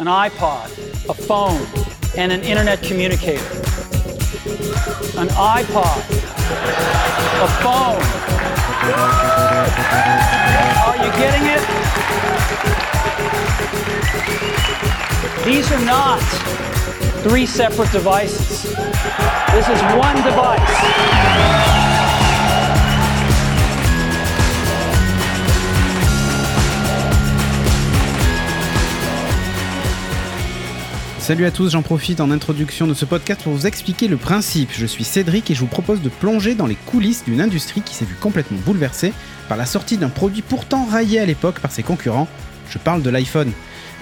an iPod, a phone, and an internet communicator. An iPod, a phone. Are you getting it? These are not three separate devices. This is one device. Salut à tous, j'en profite en introduction de ce podcast pour vous expliquer le principe. Je suis Cédric et je vous propose de plonger dans les coulisses d'une industrie qui s'est vue complètement bouleversée par la sortie d'un produit pourtant raillé à l'époque par ses concurrents. Je parle de l'iPhone.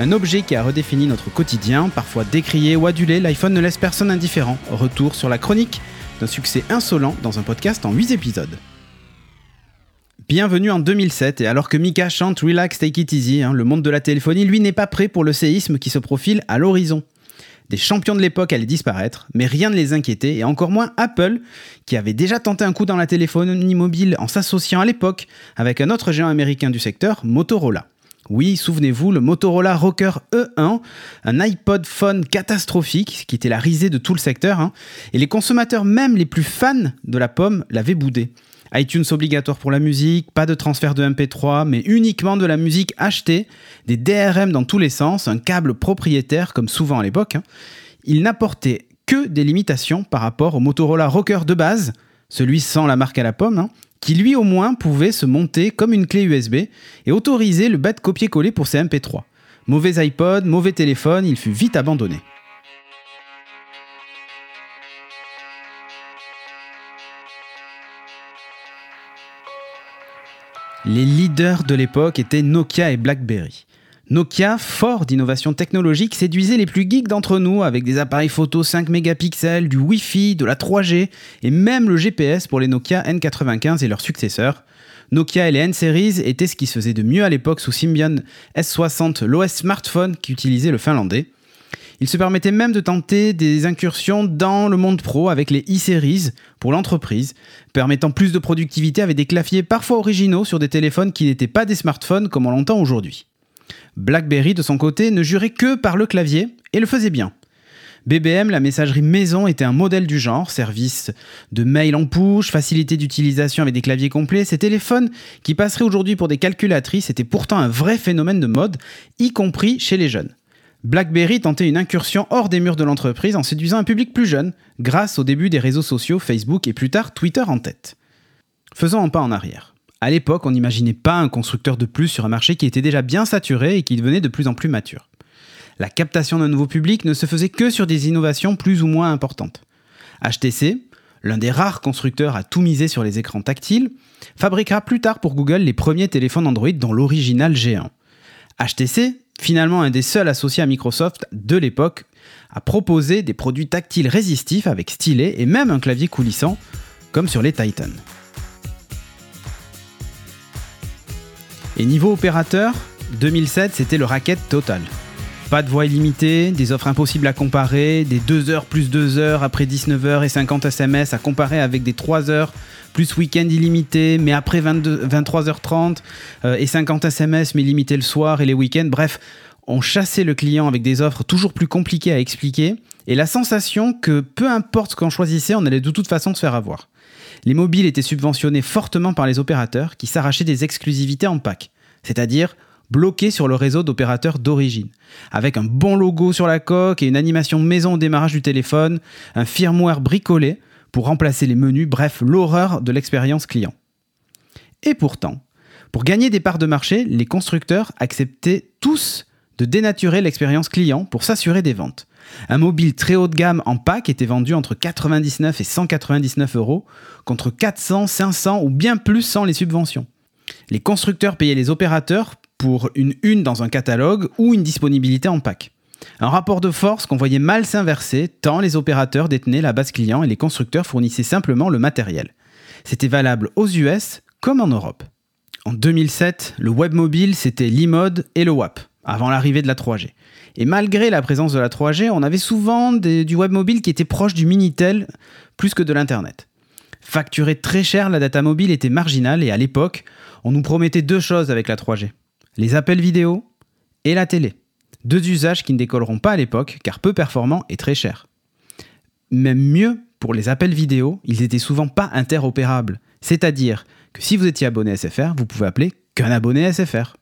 Un objet qui a redéfini notre quotidien, parfois décrié ou adulé, l'iPhone ne laisse personne indifférent. Retour sur la chronique d'un succès insolent dans un podcast en 8 épisodes. Bienvenue en 2007 et alors que Mika chante Relax Take It Easy, hein, le monde de la téléphonie lui n'est pas prêt pour le séisme qui se profile à l'horizon. Des champions de l'époque allaient disparaître, mais rien ne les inquiétait, et encore moins Apple, qui avait déjà tenté un coup dans la téléphonie mobile en s'associant à l'époque avec un autre géant américain du secteur, Motorola. Oui, souvenez-vous, le Motorola Rocker E1, un iPod phone catastrophique qui était la risée de tout le secteur, hein, et les consommateurs même les plus fans de la pomme l'avaient boudé iTunes obligatoire pour la musique, pas de transfert de MP3, mais uniquement de la musique achetée, des DRM dans tous les sens, un câble propriétaire comme souvent à l'époque. Hein. Il n'apportait que des limitations par rapport au Motorola Rocker de base, celui sans la marque à la pomme, hein, qui lui au moins pouvait se monter comme une clé USB et autoriser le bête copier-coller pour ses MP3. Mauvais iPod, mauvais téléphone, il fut vite abandonné. Les leaders de l'époque étaient Nokia et BlackBerry. Nokia, fort d'innovation technologique, séduisait les plus geeks d'entre nous avec des appareils photo 5 mégapixels, du Wi-Fi, de la 3G et même le GPS pour les Nokia N95 et leurs successeurs. Nokia et les N-Series étaient ce qui se faisait de mieux à l'époque sous Symbian S60, l'OS smartphone qu'utilisait le finlandais. Il se permettait même de tenter des incursions dans le monde pro avec les e-series pour l'entreprise, permettant plus de productivité avec des claviers parfois originaux sur des téléphones qui n'étaient pas des smartphones comme on l'entend aujourd'hui. BlackBerry, de son côté, ne jurait que par le clavier et le faisait bien. BBM, la messagerie maison, était un modèle du genre, service de mail en push, facilité d'utilisation avec des claviers complets. Ces téléphones, qui passeraient aujourd'hui pour des calculatrices, étaient pourtant un vrai phénomène de mode, y compris chez les jeunes. BlackBerry tentait une incursion hors des murs de l'entreprise en séduisant un public plus jeune, grâce au début des réseaux sociaux Facebook et plus tard Twitter en tête. Faisons un pas en arrière. À l'époque, on n'imaginait pas un constructeur de plus sur un marché qui était déjà bien saturé et qui devenait de plus en plus mature. La captation d'un nouveau public ne se faisait que sur des innovations plus ou moins importantes. HTC, l'un des rares constructeurs à tout miser sur les écrans tactiles, fabriquera plus tard pour Google les premiers téléphones Android dans l'original G1. HTC finalement un des seuls associés à Microsoft de l'époque, à proposer des produits tactiles résistifs avec stylet et même un clavier coulissant, comme sur les Titan. Et niveau opérateur, 2007 c'était le racket total. Pas de voix illimitée, des offres impossibles à comparer, des 2 heures plus 2 heures après 19h et 50 SMS à comparer avec des 3 heures plus week-end illimité, mais après 23h30 euh, et 50 SMS, mais limité le soir et les week-ends. Bref, on chassait le client avec des offres toujours plus compliquées à expliquer et la sensation que peu importe ce qu'on choisissait, on allait de toute façon se faire avoir. Les mobiles étaient subventionnés fortement par les opérateurs qui s'arrachaient des exclusivités en pack, c'est-à-dire bloqués sur le réseau d'opérateurs d'origine, avec un bon logo sur la coque et une animation maison au démarrage du téléphone, un firmware bricolé pour remplacer les menus, bref, l'horreur de l'expérience client. Et pourtant, pour gagner des parts de marché, les constructeurs acceptaient tous de dénaturer l'expérience client pour s'assurer des ventes. Un mobile très haut de gamme en pack était vendu entre 99 et 199 euros, contre 400, 500 ou bien plus sans les subventions. Les constructeurs payaient les opérateurs pour une une dans un catalogue ou une disponibilité en pack. Un rapport de force qu'on voyait mal s'inverser tant les opérateurs détenaient la base client et les constructeurs fournissaient simplement le matériel. C'était valable aux US comme en Europe. En 2007, le web mobile, c'était l'iMode et le WAP, avant l'arrivée de la 3G. Et malgré la présence de la 3G, on avait souvent du web mobile qui était proche du Minitel plus que de l'Internet. Facturer très cher la data mobile était marginal et à l'époque, on nous promettait deux choses avec la 3G. Les appels vidéo et la télé. Deux usages qui ne décolleront pas à l'époque car peu performants et très chers. Même mieux, pour les appels vidéo, ils étaient souvent pas interopérables. C'est-à-dire que si vous étiez abonné SFR, vous pouvez appeler qu'un abonné SFR.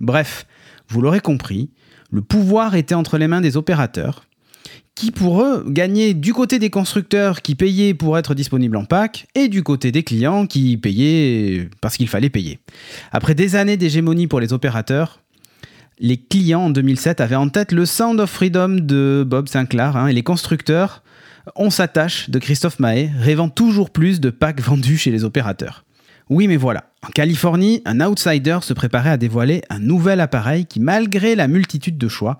Bref, vous l'aurez compris, le pouvoir était entre les mains des opérateurs, qui pour eux gagnaient du côté des constructeurs qui payaient pour être disponibles en pack, et du côté des clients qui payaient parce qu'il fallait payer. Après des années d'hégémonie pour les opérateurs, les clients en 2007 avaient en tête le Sound of Freedom de Bob Sinclair, hein, et les constructeurs, on s'attache de Christophe Mahé, rêvant toujours plus de packs vendus chez les opérateurs. Oui, mais voilà. En Californie, un outsider se préparait à dévoiler un nouvel appareil qui, malgré la multitude de choix,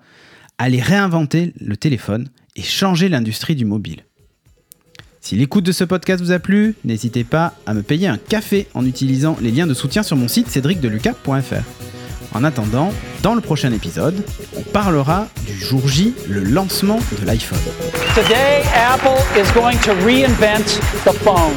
allait réinventer le téléphone et changer l'industrie du mobile. Si l'écoute de ce podcast vous a plu, n'hésitez pas à me payer un café en utilisant les liens de soutien sur mon site cédricdelucas.fr. En attendant, dans le prochain épisode, on parlera du jour J, le lancement de l'iPhone. Today, Apple is going to reinvent the phone.